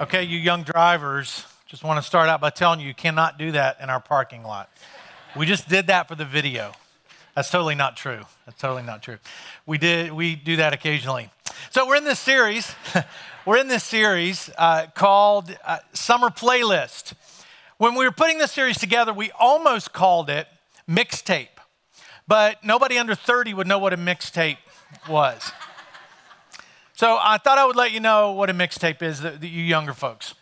Okay, you young drivers, just want to start out by telling you you cannot do that in our parking lot. We just did that for the video. That's totally not true. That's totally not true. We did we do that occasionally. So we're in this series. we're in this series uh, called uh, Summer Playlist. When we were putting this series together, we almost called it mixtape, but nobody under 30 would know what a mixtape was. So I thought I would let you know what a mixtape is, the, you younger folks.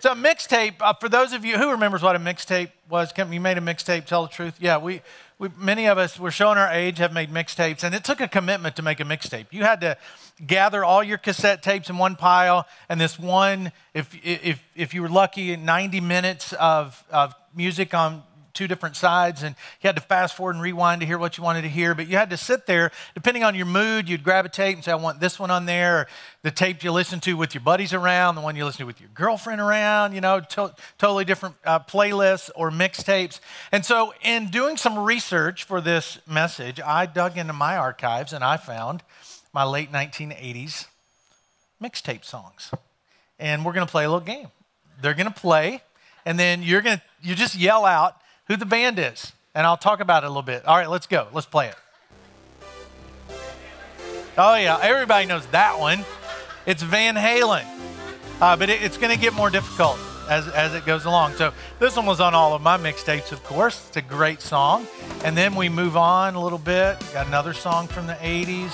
So a mixtape, uh, for those of you who remembers what a mixtape was, you made a mixtape, tell the truth. Yeah, we, we, many of us, we're showing our age, have made mixtapes, and it took a commitment to make a mixtape. You had to gather all your cassette tapes in one pile, and this one, if, if, if you were lucky, 90 minutes of, of music on two different sides, and you had to fast forward and rewind to hear what you wanted to hear. But you had to sit there, depending on your mood, you'd grab a tape and say, I want this one on there, or the tape you listen to with your buddies around, the one you listen to with your girlfriend around, you know, to- totally different uh, playlists or mixtapes. And so, in doing some research for this message, I dug into my archives and I found my late 1980s mixtape songs. And we're going to play a little game. They're going to play, and then you're going to you just yell out who the band is, and I'll talk about it a little bit. All right, let's go. Let's play it. Oh, yeah, everybody knows that one. It's Van Halen. Uh, but it, it's going to get more difficult as, as it goes along. So this one was on all of my mixtapes, of course. It's a great song. And then we move on a little bit. Got another song from the 80s.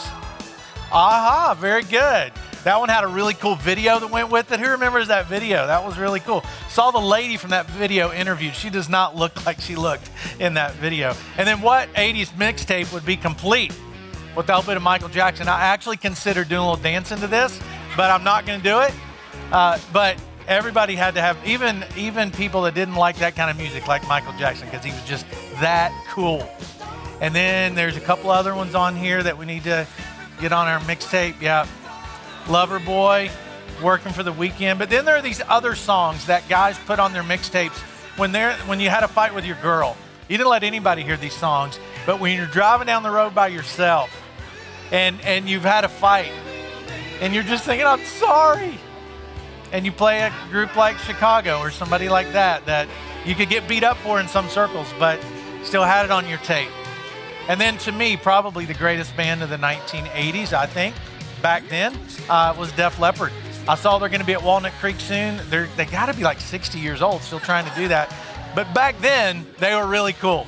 Aha, very good. That one had a really cool video that went with it. Who remembers that video? That was really cool. Saw the lady from that video interviewed. She does not look like she looked in that video. And then what 80s mixtape would be complete with the help of Michael Jackson? I actually considered doing a little dance into this, but I'm not going to do it. Uh, but everybody had to have, even even people that didn't like that kind of music, like Michael Jackson, because he was just that cool. And then there's a couple other ones on here that we need to get on our mixtape. Yeah, Loverboy, Working for the Weekend. But then there are these other songs that guys put on their mixtapes when they're when you had a fight with your girl. You didn't let anybody hear these songs, but when you're driving down the road by yourself and and you've had a fight and you're just thinking, I'm sorry. And you play a group like Chicago or somebody like that that you could get beat up for in some circles, but still had it on your tape. And then to me, probably the greatest band of the 1980s, I think, back then uh, was Def Leppard. I saw they're going to be at Walnut Creek soon. They're, they got to be like 60 years old, still trying to do that. But back then, they were really cool.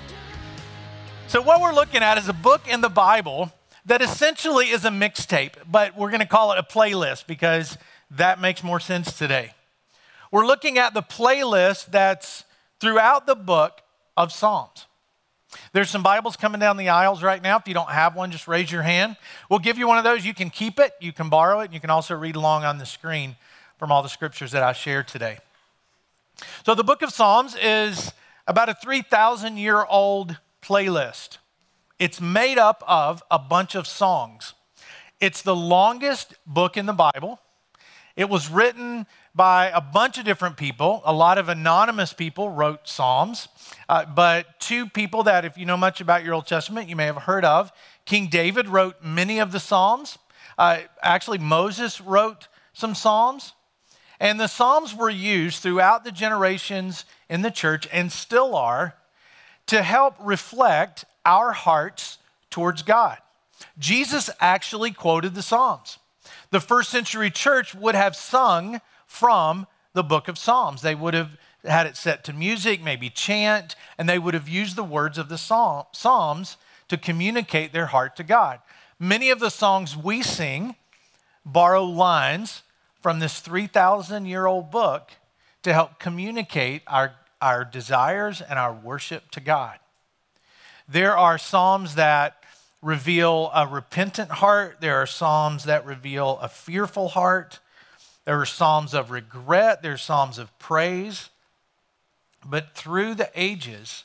So, what we're looking at is a book in the Bible that essentially is a mixtape, but we're going to call it a playlist because that makes more sense today. We're looking at the playlist that's throughout the book of Psalms. There's some Bibles coming down the aisles right now. If you don't have one, just raise your hand. We'll give you one of those. You can keep it, you can borrow it, and you can also read along on the screen from all the scriptures that I shared today. So, the book of Psalms is about a 3,000 year old playlist. It's made up of a bunch of songs. It's the longest book in the Bible. It was written by a bunch of different people. A lot of anonymous people wrote Psalms, uh, but two people that, if you know much about your Old Testament, you may have heard of. King David wrote many of the Psalms. Uh, actually, Moses wrote some Psalms. And the Psalms were used throughout the generations in the church and still are to help reflect our hearts towards God. Jesus actually quoted the Psalms. The first century church would have sung from the book of Psalms. They would have had it set to music, maybe chant, and they would have used the words of the Psalms to communicate their heart to God. Many of the songs we sing borrow lines from this 3,000 year old book to help communicate our, our desires and our worship to God. There are Psalms that reveal a repentant heart, there are Psalms that reveal a fearful heart. There are psalms of regret, there are psalms of praise. But through the ages,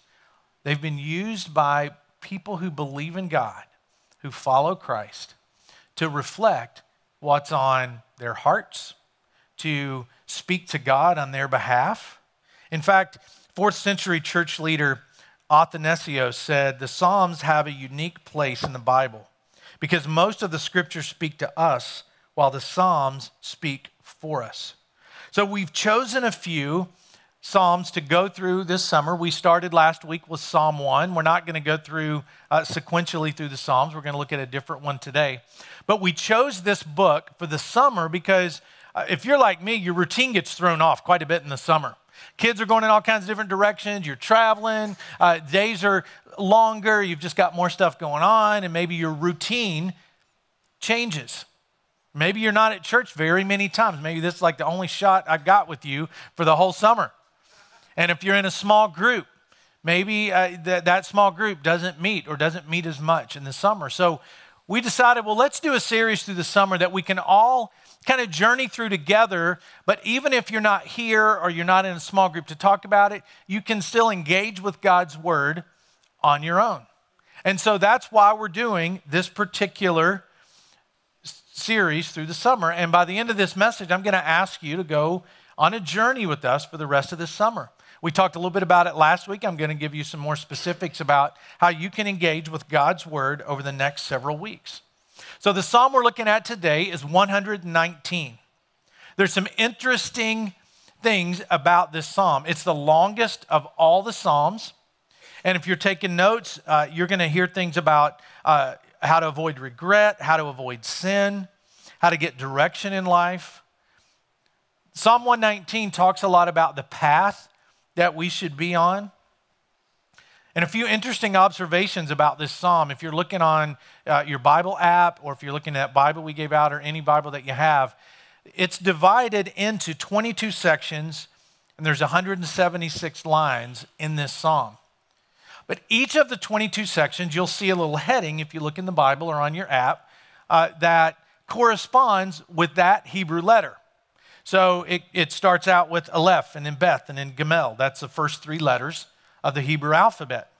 they've been used by people who believe in God, who follow Christ, to reflect what's on their hearts, to speak to God on their behalf. In fact, fourth century church leader Athanasius said the Psalms have a unique place in the Bible because most of the scriptures speak to us while the Psalms speak for us. So we've chosen a few Psalms to go through this summer. We started last week with Psalm 1. We're not going to go through uh, sequentially through the Psalms. We're going to look at a different one today. But we chose this book for the summer because uh, if you're like me, your routine gets thrown off quite a bit in the summer. Kids are going in all kinds of different directions. You're traveling. Uh, days are longer. You've just got more stuff going on, and maybe your routine changes. Maybe you're not at church very many times. Maybe this is like the only shot I've got with you for the whole summer. And if you're in a small group, maybe uh, th- that small group doesn't meet or doesn't meet as much in the summer. So we decided, well, let's do a series through the summer that we can all kind of journey through together. But even if you're not here or you're not in a small group to talk about it, you can still engage with God's word on your own. And so that's why we're doing this particular series through the summer. And by the end of this message, I'm going to ask you to go on a journey with us for the rest of this summer. We talked a little bit about it last week. I'm going to give you some more specifics about how you can engage with God's word over the next several weeks. So, the psalm we're looking at today is 119. There's some interesting things about this psalm. It's the longest of all the psalms. And if you're taking notes, uh, you're going to hear things about uh, how to avoid regret, how to avoid sin, how to get direction in life. Psalm 119 talks a lot about the path that we should be on. And a few interesting observations about this psalm. If you're looking on uh, your Bible app or if you're looking at Bible we gave out or any Bible that you have, it's divided into 22 sections and there's 176 lines in this psalm. But each of the 22 sections, you'll see a little heading if you look in the Bible or on your app uh, that corresponds with that Hebrew letter. So it, it starts out with Aleph and then Beth and then Gamel. That's the first three letters of the Hebrew alphabet.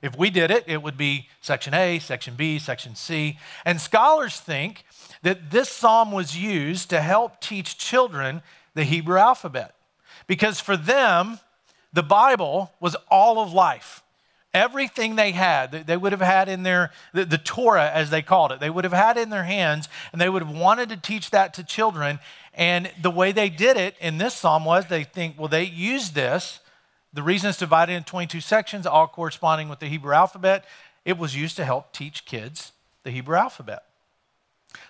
If we did it, it would be section A, section B, section C. And scholars think that this psalm was used to help teach children the Hebrew alphabet. Because for them, the Bible was all of life. Everything they had, they would have had in their, the, the Torah as they called it, they would have had in their hands, and they would have wanted to teach that to children. And the way they did it in this psalm was they think, well, they used this. The reason it's divided into 22 sections, all corresponding with the Hebrew alphabet, it was used to help teach kids the Hebrew alphabet.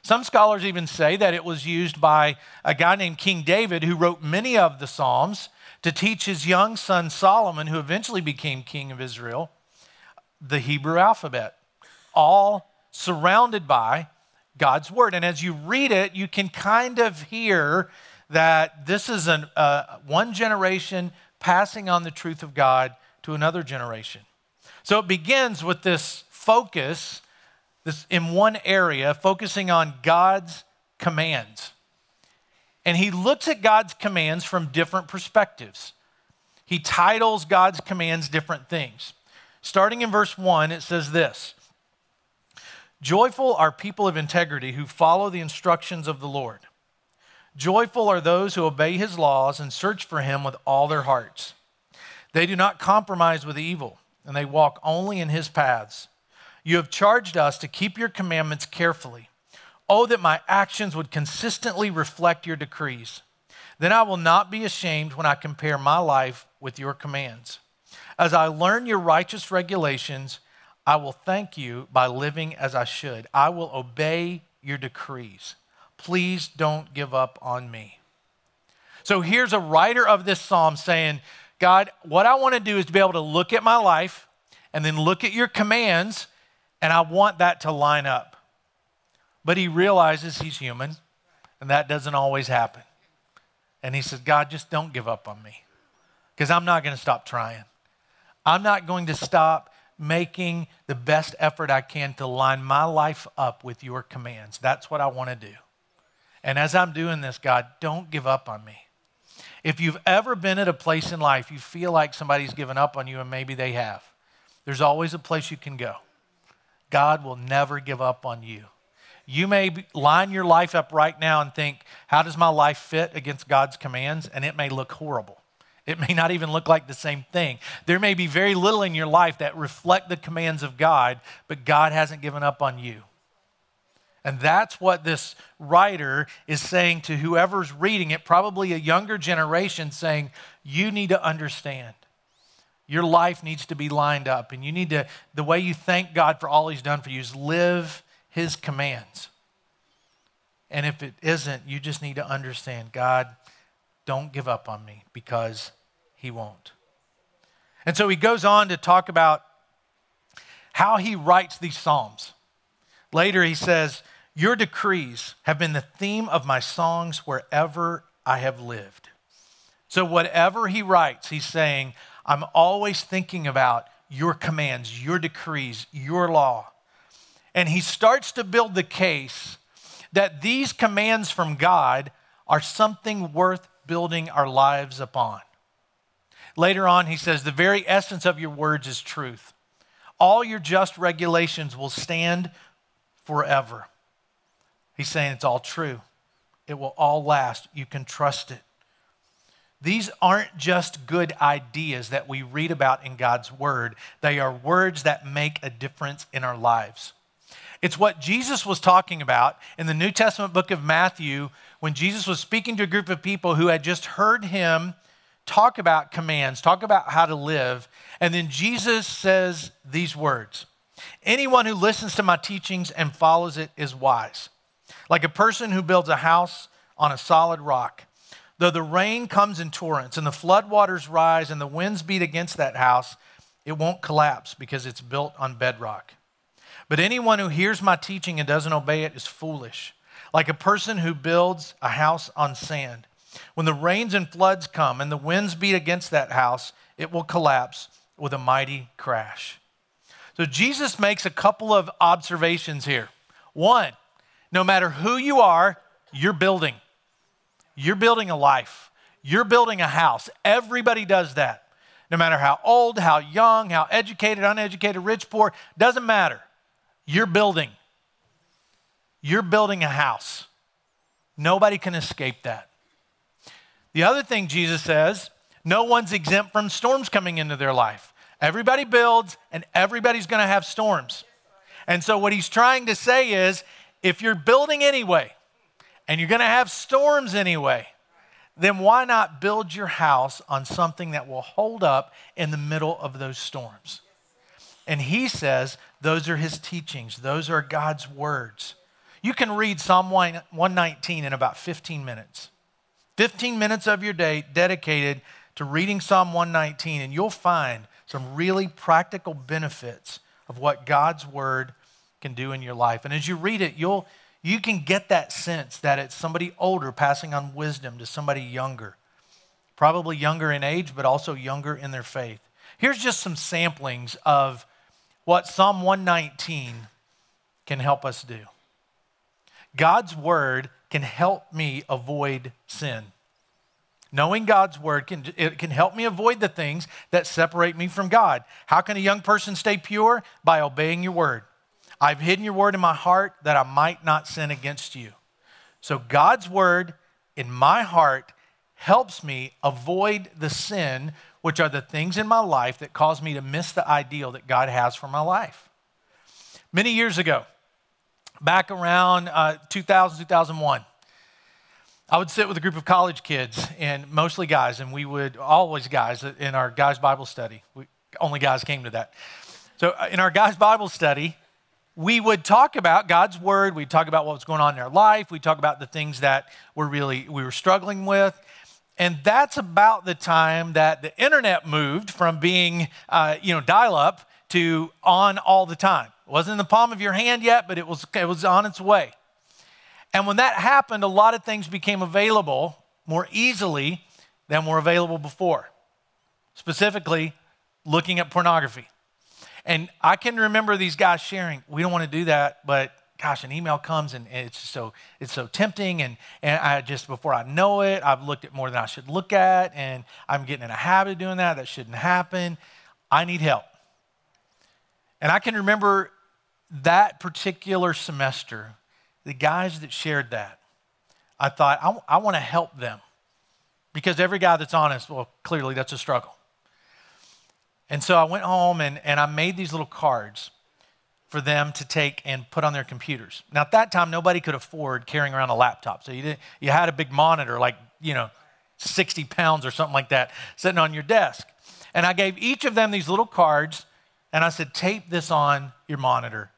Some scholars even say that it was used by a guy named King David who wrote many of the Psalms to teach his young son Solomon, who eventually became king of Israel, the Hebrew alphabet, all surrounded by God's word. And as you read it, you can kind of hear that this is an, uh, one generation passing on the truth of God to another generation. So it begins with this focus this in one area, focusing on God's commands. And he looks at God's commands from different perspectives. He titles God's commands different things. Starting in verse 1, it says this Joyful are people of integrity who follow the instructions of the Lord. Joyful are those who obey his laws and search for him with all their hearts. They do not compromise with evil, and they walk only in his paths. You have charged us to keep your commandments carefully. Oh, that my actions would consistently reflect your decrees. Then I will not be ashamed when I compare my life with your commands. As I learn your righteous regulations, I will thank you by living as I should. I will obey your decrees. Please don't give up on me. So here's a writer of this psalm saying, God, what I want to do is to be able to look at my life and then look at your commands, and I want that to line up. But he realizes he's human, and that doesn't always happen. And he says, God, just don't give up on me because I'm not going to stop trying. I'm not going to stop making the best effort I can to line my life up with your commands. That's what I want to do. And as I'm doing this, God, don't give up on me. If you've ever been at a place in life you feel like somebody's given up on you, and maybe they have, there's always a place you can go. God will never give up on you. You may line your life up right now and think, how does my life fit against God's commands? And it may look horrible. It may not even look like the same thing. There may be very little in your life that reflect the commands of God, but God hasn't given up on you. And that's what this writer is saying to whoever's reading it, probably a younger generation, saying, You need to understand. Your life needs to be lined up, and you need to, the way you thank God for all He's done for you is live His commands. And if it isn't, you just need to understand God, don't give up on me because He won't. And so he goes on to talk about how he writes these Psalms. Later, he says, Your decrees have been the theme of my songs wherever I have lived. So, whatever he writes, he's saying, I'm always thinking about your commands, your decrees, your law. And he starts to build the case that these commands from God are something worth building our lives upon. Later on, he says, The very essence of your words is truth. All your just regulations will stand forever. He's saying it's all true, it will all last. You can trust it. These aren't just good ideas that we read about in God's word, they are words that make a difference in our lives. It's what Jesus was talking about in the New Testament book of Matthew when Jesus was speaking to a group of people who had just heard him talk about commands, talk about how to live. And then Jesus says these words Anyone who listens to my teachings and follows it is wise, like a person who builds a house on a solid rock. Though the rain comes in torrents and the floodwaters rise and the winds beat against that house, it won't collapse because it's built on bedrock. But anyone who hears my teaching and doesn't obey it is foolish, like a person who builds a house on sand. When the rains and floods come and the winds beat against that house, it will collapse with a mighty crash. So Jesus makes a couple of observations here. One, no matter who you are, you're building. You're building a life. You're building a house. Everybody does that. No matter how old, how young, how educated, uneducated, rich, poor, doesn't matter. You're building. You're building a house. Nobody can escape that. The other thing Jesus says no one's exempt from storms coming into their life. Everybody builds, and everybody's going to have storms. And so, what he's trying to say is if you're building anyway, and you're going to have storms anyway, then why not build your house on something that will hold up in the middle of those storms? And he says those are his teachings, those are God's words. You can read Psalm 119 in about 15 minutes. 15 minutes of your day dedicated to reading Psalm 119, and you'll find some really practical benefits of what God's word can do in your life. And as you read it, you'll you can get that sense that it's somebody older passing on wisdom to somebody younger. Probably younger in age, but also younger in their faith. Here's just some samplings of what Psalm 119 can help us do. God's word can help me avoid sin. Knowing God's word can, it can help me avoid the things that separate me from God. How can a young person stay pure? By obeying your word. I've hidden your word in my heart that I might not sin against you. So God's word in my heart helps me avoid the sin, which are the things in my life that cause me to miss the ideal that God has for my life. Many years ago, back around uh, 2000, 2001. I would sit with a group of college kids and mostly guys, and we would always guys in our guys' Bible study. We, only guys came to that. So uh, in our guys' Bible study, we would talk about God's word. We'd talk about what was going on in our life. We'd talk about the things that we're really we were struggling with. And that's about the time that the internet moved from being, uh, you know, dial up to on all the time. It wasn't in the palm of your hand yet, but it was, it was on its way. And when that happened, a lot of things became available more easily than were available before. Specifically, looking at pornography. And I can remember these guys sharing, we don't want to do that, but gosh, an email comes and it's so it's so tempting and, and I just before I know it, I've looked at more than I should look at, and I'm getting in a habit of doing that. That shouldn't happen. I need help. And I can remember that particular semester, the guys that shared that, I thought, I, I want to help them. Because every guy that's honest, well, clearly that's a struggle. And so I went home and, and I made these little cards for them to take and put on their computers. Now, at that time, nobody could afford carrying around a laptop. So you, did, you had a big monitor, like, you know, 60 pounds or something like that, sitting on your desk. And I gave each of them these little cards, and I said, tape this on your monitor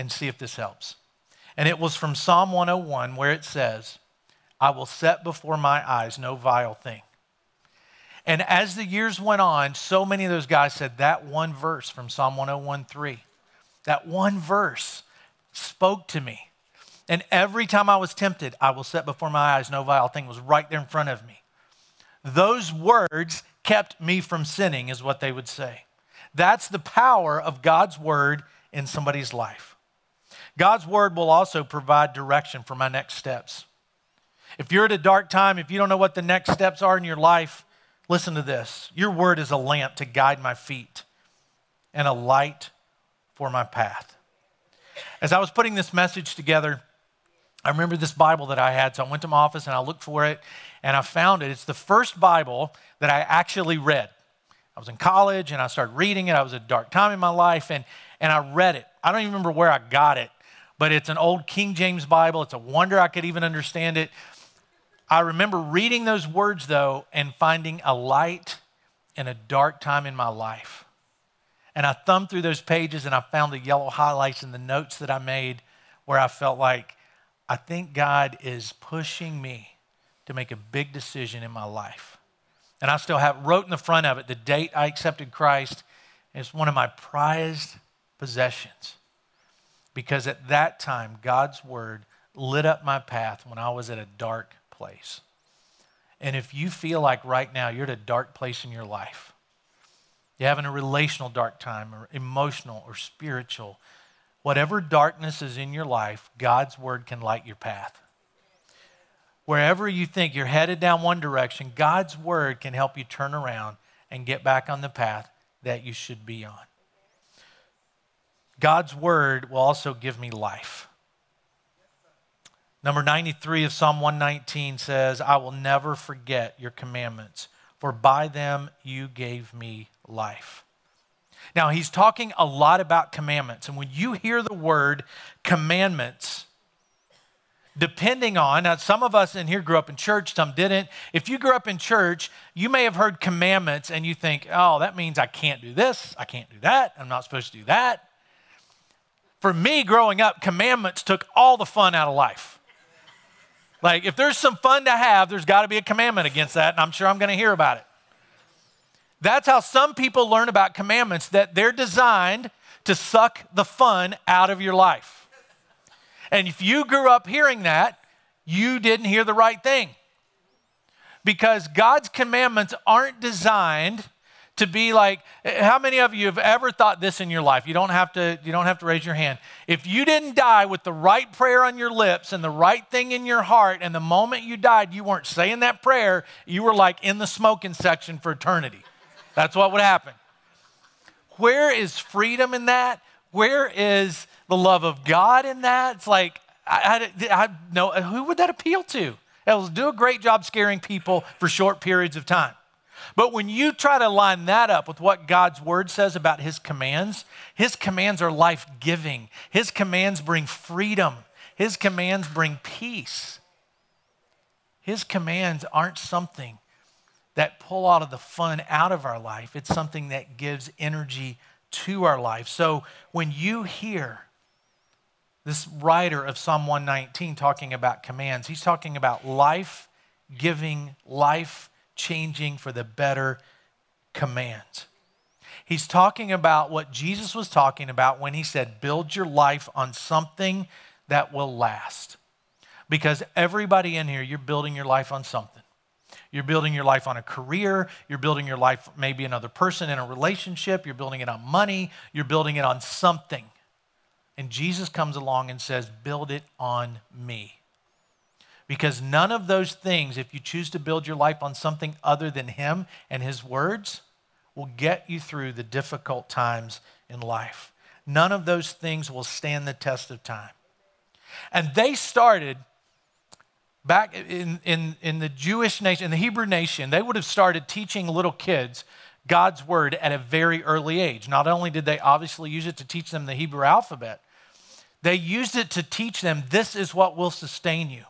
and see if this helps. And it was from Psalm 101, where it says, I will set before my eyes no vile thing. And as the years went on, so many of those guys said that one verse from Psalm 101 3, that one verse spoke to me. And every time I was tempted, I will set before my eyes no vile thing was right there in front of me. Those words kept me from sinning, is what they would say. That's the power of God's word in somebody's life. God's word will also provide direction for my next steps. If you're at a dark time, if you don't know what the next steps are in your life, listen to this. Your word is a lamp to guide my feet and a light for my path. As I was putting this message together, I remember this Bible that I had, so I went to my office and I looked for it and I found it. It's the first Bible that I actually read. I was in college and I started reading it. I was at a dark time in my life and, and I read it. I don't even remember where I got it, but it's an old King James Bible. It's a wonder I could even understand it. I remember reading those words though and finding a light in a dark time in my life. And I thumbed through those pages and I found the yellow highlights and the notes that I made where I felt like I think God is pushing me to make a big decision in my life. And I still have wrote in the front of it the date I accepted Christ. It's one of my prized possessions because at that time, God's word lit up my path when I was at a dark place. And if you feel like right now you're at a dark place in your life, you're having a relational dark time or emotional or spiritual, whatever darkness is in your life, God's word can light your path. Wherever you think you're headed down one direction, God's word can help you turn around and get back on the path that you should be on. God's word will also give me life. Number 93 of Psalm 119 says, I will never forget your commandments, for by them you gave me life. Now, he's talking a lot about commandments. And when you hear the word commandments, depending on, now some of us in here grew up in church, some didn't. If you grew up in church, you may have heard commandments and you think, oh, that means I can't do this, I can't do that, I'm not supposed to do that. For me, growing up, commandments took all the fun out of life. Like, if there's some fun to have, there's got to be a commandment against that, and I'm sure I'm going to hear about it. That's how some people learn about commandments, that they're designed to suck the fun out of your life. And if you grew up hearing that, you didn't hear the right thing. Because God's commandments aren't designed to be like how many of you have ever thought this in your life you don't have to you don't have to raise your hand if you didn't die with the right prayer on your lips and the right thing in your heart and the moment you died you weren't saying that prayer you were like in the smoking section for eternity that's what would happen where is freedom in that where is the love of God in that? It's like, I, I, I know, who would that appeal to? It'll do a great job scaring people for short periods of time. But when you try to line that up with what God's word says about his commands, his commands are life giving. His commands bring freedom. His commands bring peace. His commands aren't something that pull out of the fun out of our life, it's something that gives energy to our life. So when you hear this writer of Psalm 119 talking about commands, he's talking about life giving, life changing for the better commands. He's talking about what Jesus was talking about when he said, Build your life on something that will last. Because everybody in here, you're building your life on something. You're building your life on a career. You're building your life, maybe another person in a relationship. You're building it on money. You're building it on something. And Jesus comes along and says, Build it on me. Because none of those things, if you choose to build your life on something other than Him and His words, will get you through the difficult times in life. None of those things will stand the test of time. And they started back in, in, in the Jewish nation, in the Hebrew nation, they would have started teaching little kids God's word at a very early age. Not only did they obviously use it to teach them the Hebrew alphabet, they used it to teach them this is what will sustain you.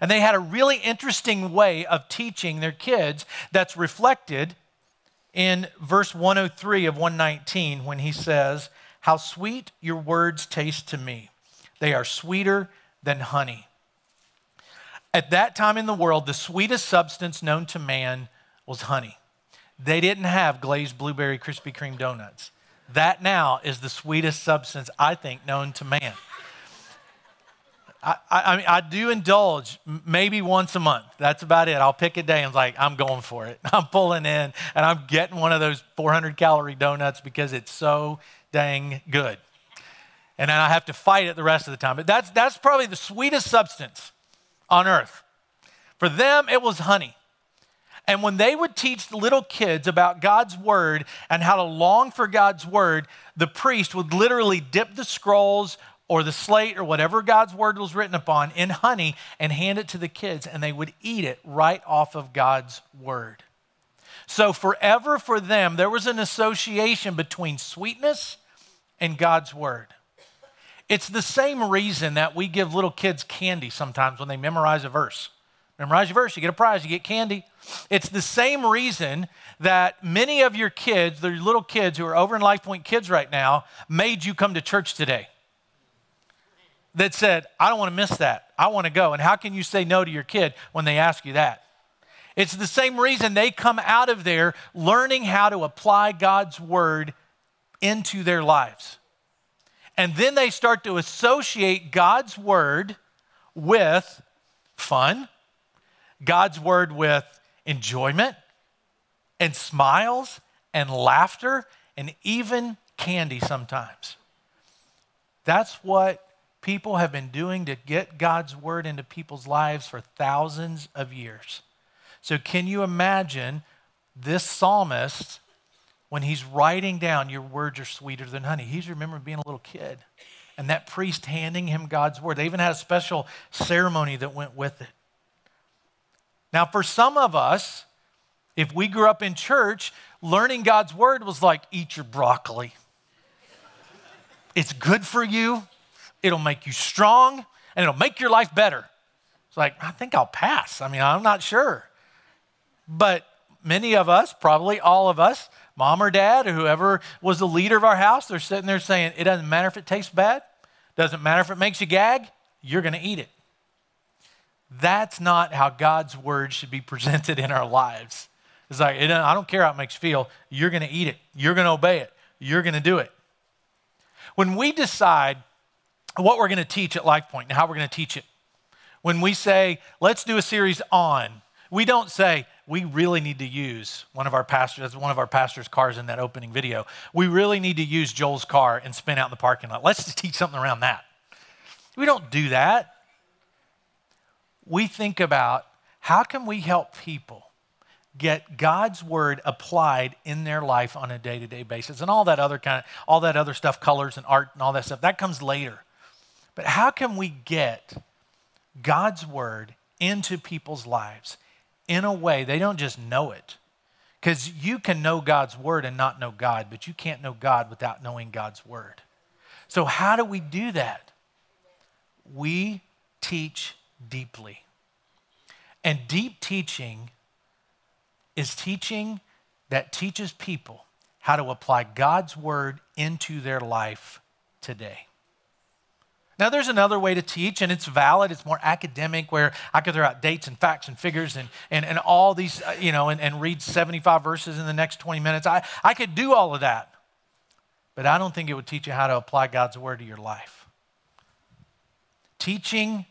And they had a really interesting way of teaching their kids that's reflected in verse 103 of 119 when he says, How sweet your words taste to me. They are sweeter than honey. At that time in the world, the sweetest substance known to man was honey. They didn't have glazed blueberry Krispy Kreme donuts. That now is the sweetest substance, I think, known to man. I, I, mean, I do indulge maybe once a month. That's about it. I'll pick a day and I'm like, I'm going for it. I'm pulling in and I'm getting one of those 400 calorie donuts because it's so dang good. And then I have to fight it the rest of the time. But that's, that's probably the sweetest substance on earth. For them, it was honey. And when they would teach the little kids about God's word and how to long for God's word, the priest would literally dip the scrolls or the slate or whatever God's word was written upon in honey and hand it to the kids, and they would eat it right off of God's word. So, forever for them, there was an association between sweetness and God's word. It's the same reason that we give little kids candy sometimes when they memorize a verse. Memorize your verse, you get a prize, you get candy. It's the same reason that many of your kids, the little kids who are over in Life Point Kids right now, made you come to church today that said, I don't want to miss that. I want to go. And how can you say no to your kid when they ask you that? It's the same reason they come out of there learning how to apply God's word into their lives. And then they start to associate God's word with fun, God's word with enjoyment and smiles and laughter and even candy sometimes. That's what people have been doing to get God's word into people's lives for thousands of years. So, can you imagine this psalmist when he's writing down, Your words are sweeter than honey? He's remembering being a little kid and that priest handing him God's word. They even had a special ceremony that went with it. Now, for some of us, if we grew up in church, learning God's word was like, Eat your broccoli. It's good for you it'll make you strong, and it'll make your life better. It's like, I think I'll pass. I mean, I'm not sure. But many of us, probably all of us, mom or dad or whoever was the leader of our house, they're sitting there saying, it doesn't matter if it tastes bad, doesn't matter if it makes you gag, you're going to eat it. That's not how God's word should be presented in our lives. It's like, I don't care how it makes you feel, you're going to eat it, you're going to obey it, you're going to do it. When we decide what we're going to teach at LifePoint and how we're going to teach it. When we say, let's do a series on, we don't say, we really need to use one of our pastors, that's one of our pastors' cars in that opening video. We really need to use Joel's car and spin out in the parking lot. Let's just teach something around that. We don't do that. We think about how can we help people get God's word applied in their life on a day-to-day basis. And all that other kind of all that other stuff, colors and art and all that stuff, that comes later. But how can we get God's word into people's lives in a way they don't just know it? Because you can know God's word and not know God, but you can't know God without knowing God's word. So, how do we do that? We teach deeply. And deep teaching is teaching that teaches people how to apply God's word into their life today. Now, there's another way to teach, and it's valid. It's more academic, where I could throw out dates and facts and figures and, and, and all these, uh, you know, and, and read 75 verses in the next 20 minutes. I, I could do all of that, but I don't think it would teach you how to apply God's word to your life. Teaching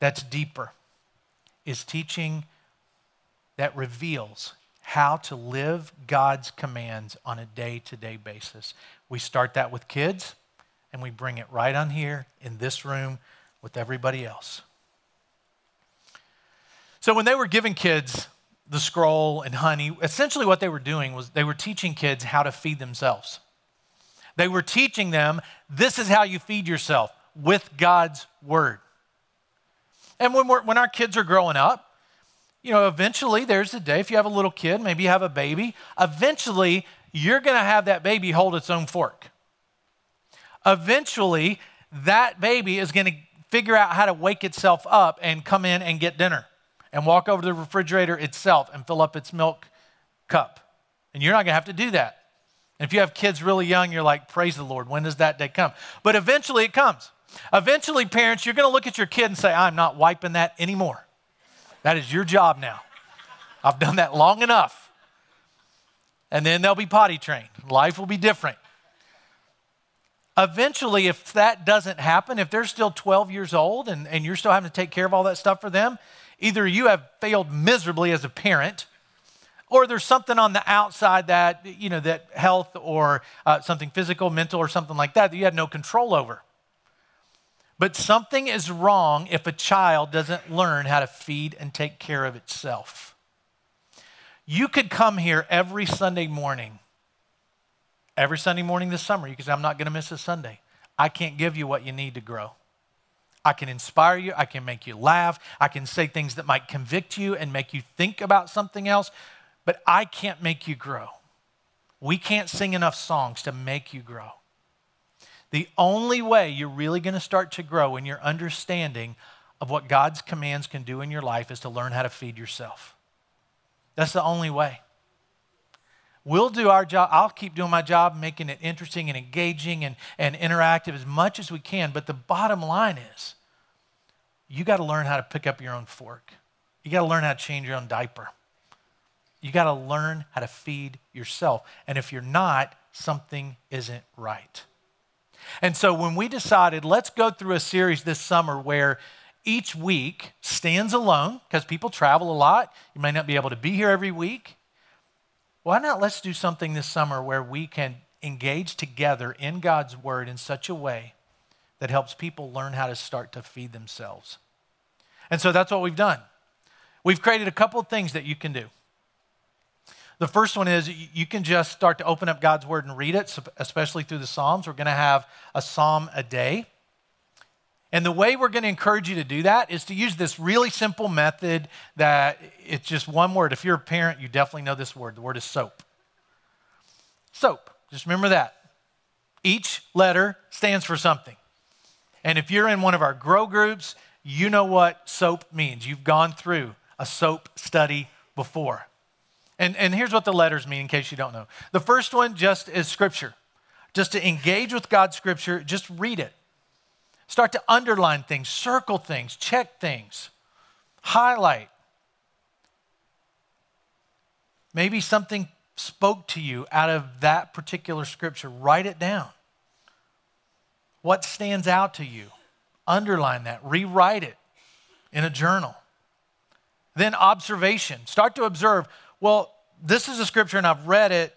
that's deeper is teaching that reveals how to live God's commands on a day to day basis. We start that with kids and we bring it right on here in this room with everybody else. So when they were giving kids the scroll and honey, essentially what they were doing was they were teaching kids how to feed themselves. They were teaching them this is how you feed yourself with God's word. And when, when our kids are growing up, you know, eventually there's a day, if you have a little kid, maybe you have a baby, eventually you're going to have that baby hold its own fork. Eventually, that baby is going to figure out how to wake itself up and come in and get dinner and walk over to the refrigerator itself and fill up its milk cup. And you're not going to have to do that. And if you have kids really young, you're like, praise the Lord, when does that day come? But eventually it comes. Eventually, parents, you're going to look at your kid and say, I'm not wiping that anymore. That is your job now. I've done that long enough. And then they'll be potty trained. Life will be different. Eventually, if that doesn't happen, if they're still 12 years old and, and you're still having to take care of all that stuff for them, either you have failed miserably as a parent or there's something on the outside that, you know, that health or uh, something physical, mental, or something like that that you had no control over. But something is wrong if a child doesn't learn how to feed and take care of itself. You could come here every Sunday morning, every Sunday morning this summer. You can say, I'm not going to miss a Sunday. I can't give you what you need to grow. I can inspire you. I can make you laugh. I can say things that might convict you and make you think about something else but I can't make you grow. We can't sing enough songs to make you grow. The only way you're really going to start to grow in your understanding of what God's commands can do in your life is to learn how to feed yourself. That's the only way. We'll do our job. I'll keep doing my job, making it interesting and engaging and, and interactive as much as we can. But the bottom line is, you got to learn how to pick up your own fork. You got to learn how to change your own diaper. You got to learn how to feed yourself. And if you're not, something isn't right. And so when we decided, let's go through a series this summer where each week stands alone, because people travel a lot, you may not be able to be here every week. Why not let's do something this summer where we can engage together in God's word in such a way that helps people learn how to start to feed themselves? And so that's what we've done. We've created a couple of things that you can do. The first one is you can just start to open up God's word and read it, especially through the Psalms. We're going to have a psalm a day. And the way we're going to encourage you to do that is to use this really simple method that it's just one word. If you're a parent, you definitely know this word. The word is soap. Soap. Just remember that. Each letter stands for something. And if you're in one of our grow groups, you know what soap means. You've gone through a soap study before. And, and here's what the letters mean in case you don't know. The first one just is scripture. Just to engage with God's scripture, just read it. Start to underline things, circle things, check things, highlight. Maybe something spoke to you out of that particular scripture. Write it down. What stands out to you? Underline that, rewrite it in a journal. Then observation. Start to observe well, this is a scripture and I've read it.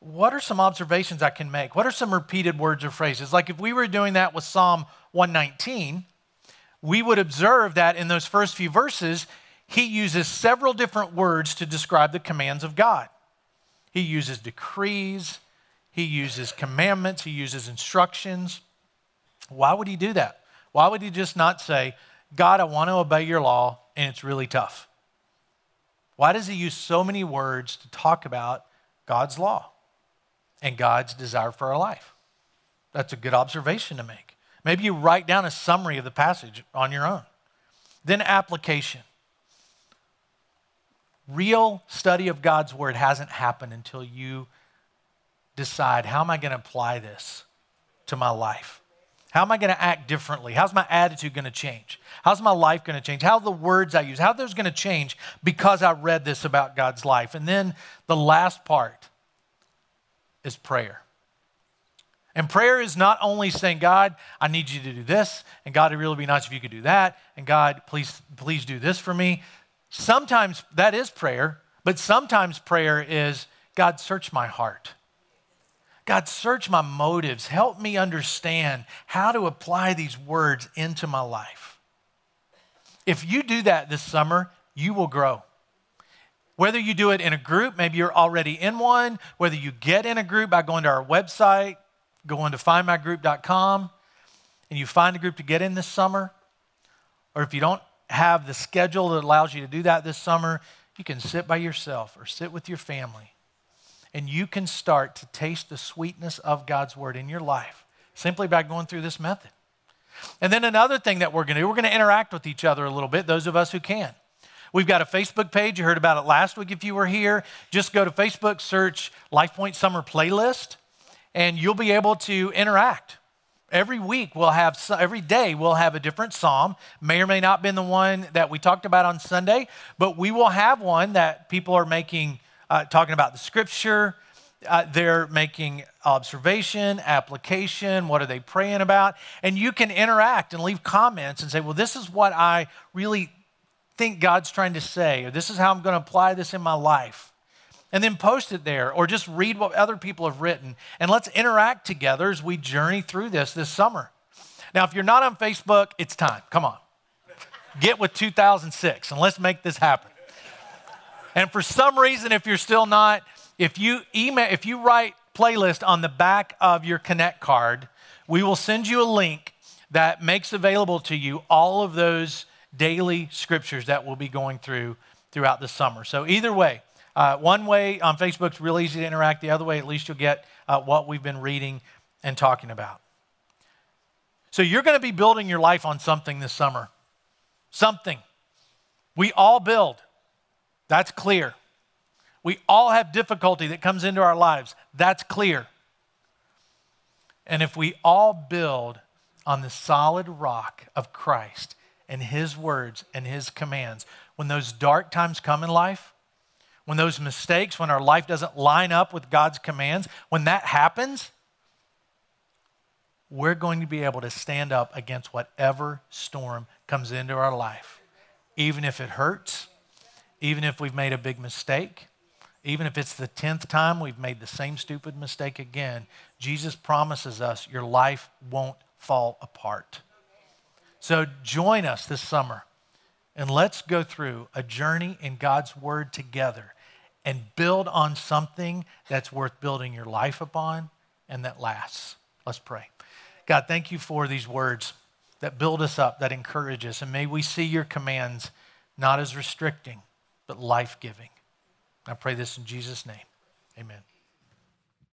What are some observations I can make? What are some repeated words or phrases? Like if we were doing that with Psalm 119, we would observe that in those first few verses, he uses several different words to describe the commands of God. He uses decrees, he uses commandments, he uses instructions. Why would he do that? Why would he just not say, God, I want to obey your law, and it's really tough? Why does he use so many words to talk about God's law and God's desire for our life? That's a good observation to make. Maybe you write down a summary of the passage on your own. Then, application. Real study of God's word hasn't happened until you decide how am I going to apply this to my life? How am I going to act differently? How's my attitude going to change? How's my life going to change? How the words I use? How those going to change because I read this about God's life? And then the last part is prayer. And prayer is not only saying, God, I need you to do this, and God, it'd really be nice if you could do that, and God, please, please do this for me. Sometimes that is prayer, but sometimes prayer is, God, search my heart. God, search my motives. Help me understand how to apply these words into my life. If you do that this summer, you will grow. Whether you do it in a group, maybe you're already in one, whether you get in a group by going to our website, going to findmygroup.com, and you find a group to get in this summer, or if you don't have the schedule that allows you to do that this summer, you can sit by yourself or sit with your family and you can start to taste the sweetness of God's word in your life simply by going through this method. And then another thing that we're going to do, we're going to interact with each other a little bit, those of us who can. We've got a Facebook page. You heard about it last week if you were here. Just go to Facebook, search Life Point Summer Playlist, and you'll be able to interact. Every week we'll have, every day we'll have a different psalm. May or may not been the one that we talked about on Sunday, but we will have one that people are making, uh, talking about the scripture. Uh, they're making observation, application, what are they praying about? And you can interact and leave comments and say, well, this is what I really think God's trying to say, or this is how I'm going to apply this in my life. And then post it there, or just read what other people have written. And let's interact together as we journey through this this summer. Now, if you're not on Facebook, it's time. Come on. Get with 2006 and let's make this happen. And for some reason, if you're still not, if you email, if you write playlist on the back of your Connect card, we will send you a link that makes available to you all of those daily scriptures that we'll be going through throughout the summer. So, either way, uh, one way on Facebook is real easy to interact. The other way, at least you'll get uh, what we've been reading and talking about. So, you're going to be building your life on something this summer. Something. We all build. That's clear. We all have difficulty that comes into our lives. That's clear. And if we all build on the solid rock of Christ, and His words and His commands. When those dark times come in life, when those mistakes, when our life doesn't line up with God's commands, when that happens, we're going to be able to stand up against whatever storm comes into our life, even if it hurts, even if we've made a big mistake, even if it's the 10th time we've made the same stupid mistake again. Jesus promises us your life won't fall apart. So join us this summer and let's go through a journey in God's Word together and build on something that's worth building your life upon and that lasts. Let's pray. God, thank you for these words that build us up, that encourage us, and may we see your commands not as restricting, but life giving. I pray this in Jesus' name. Amen.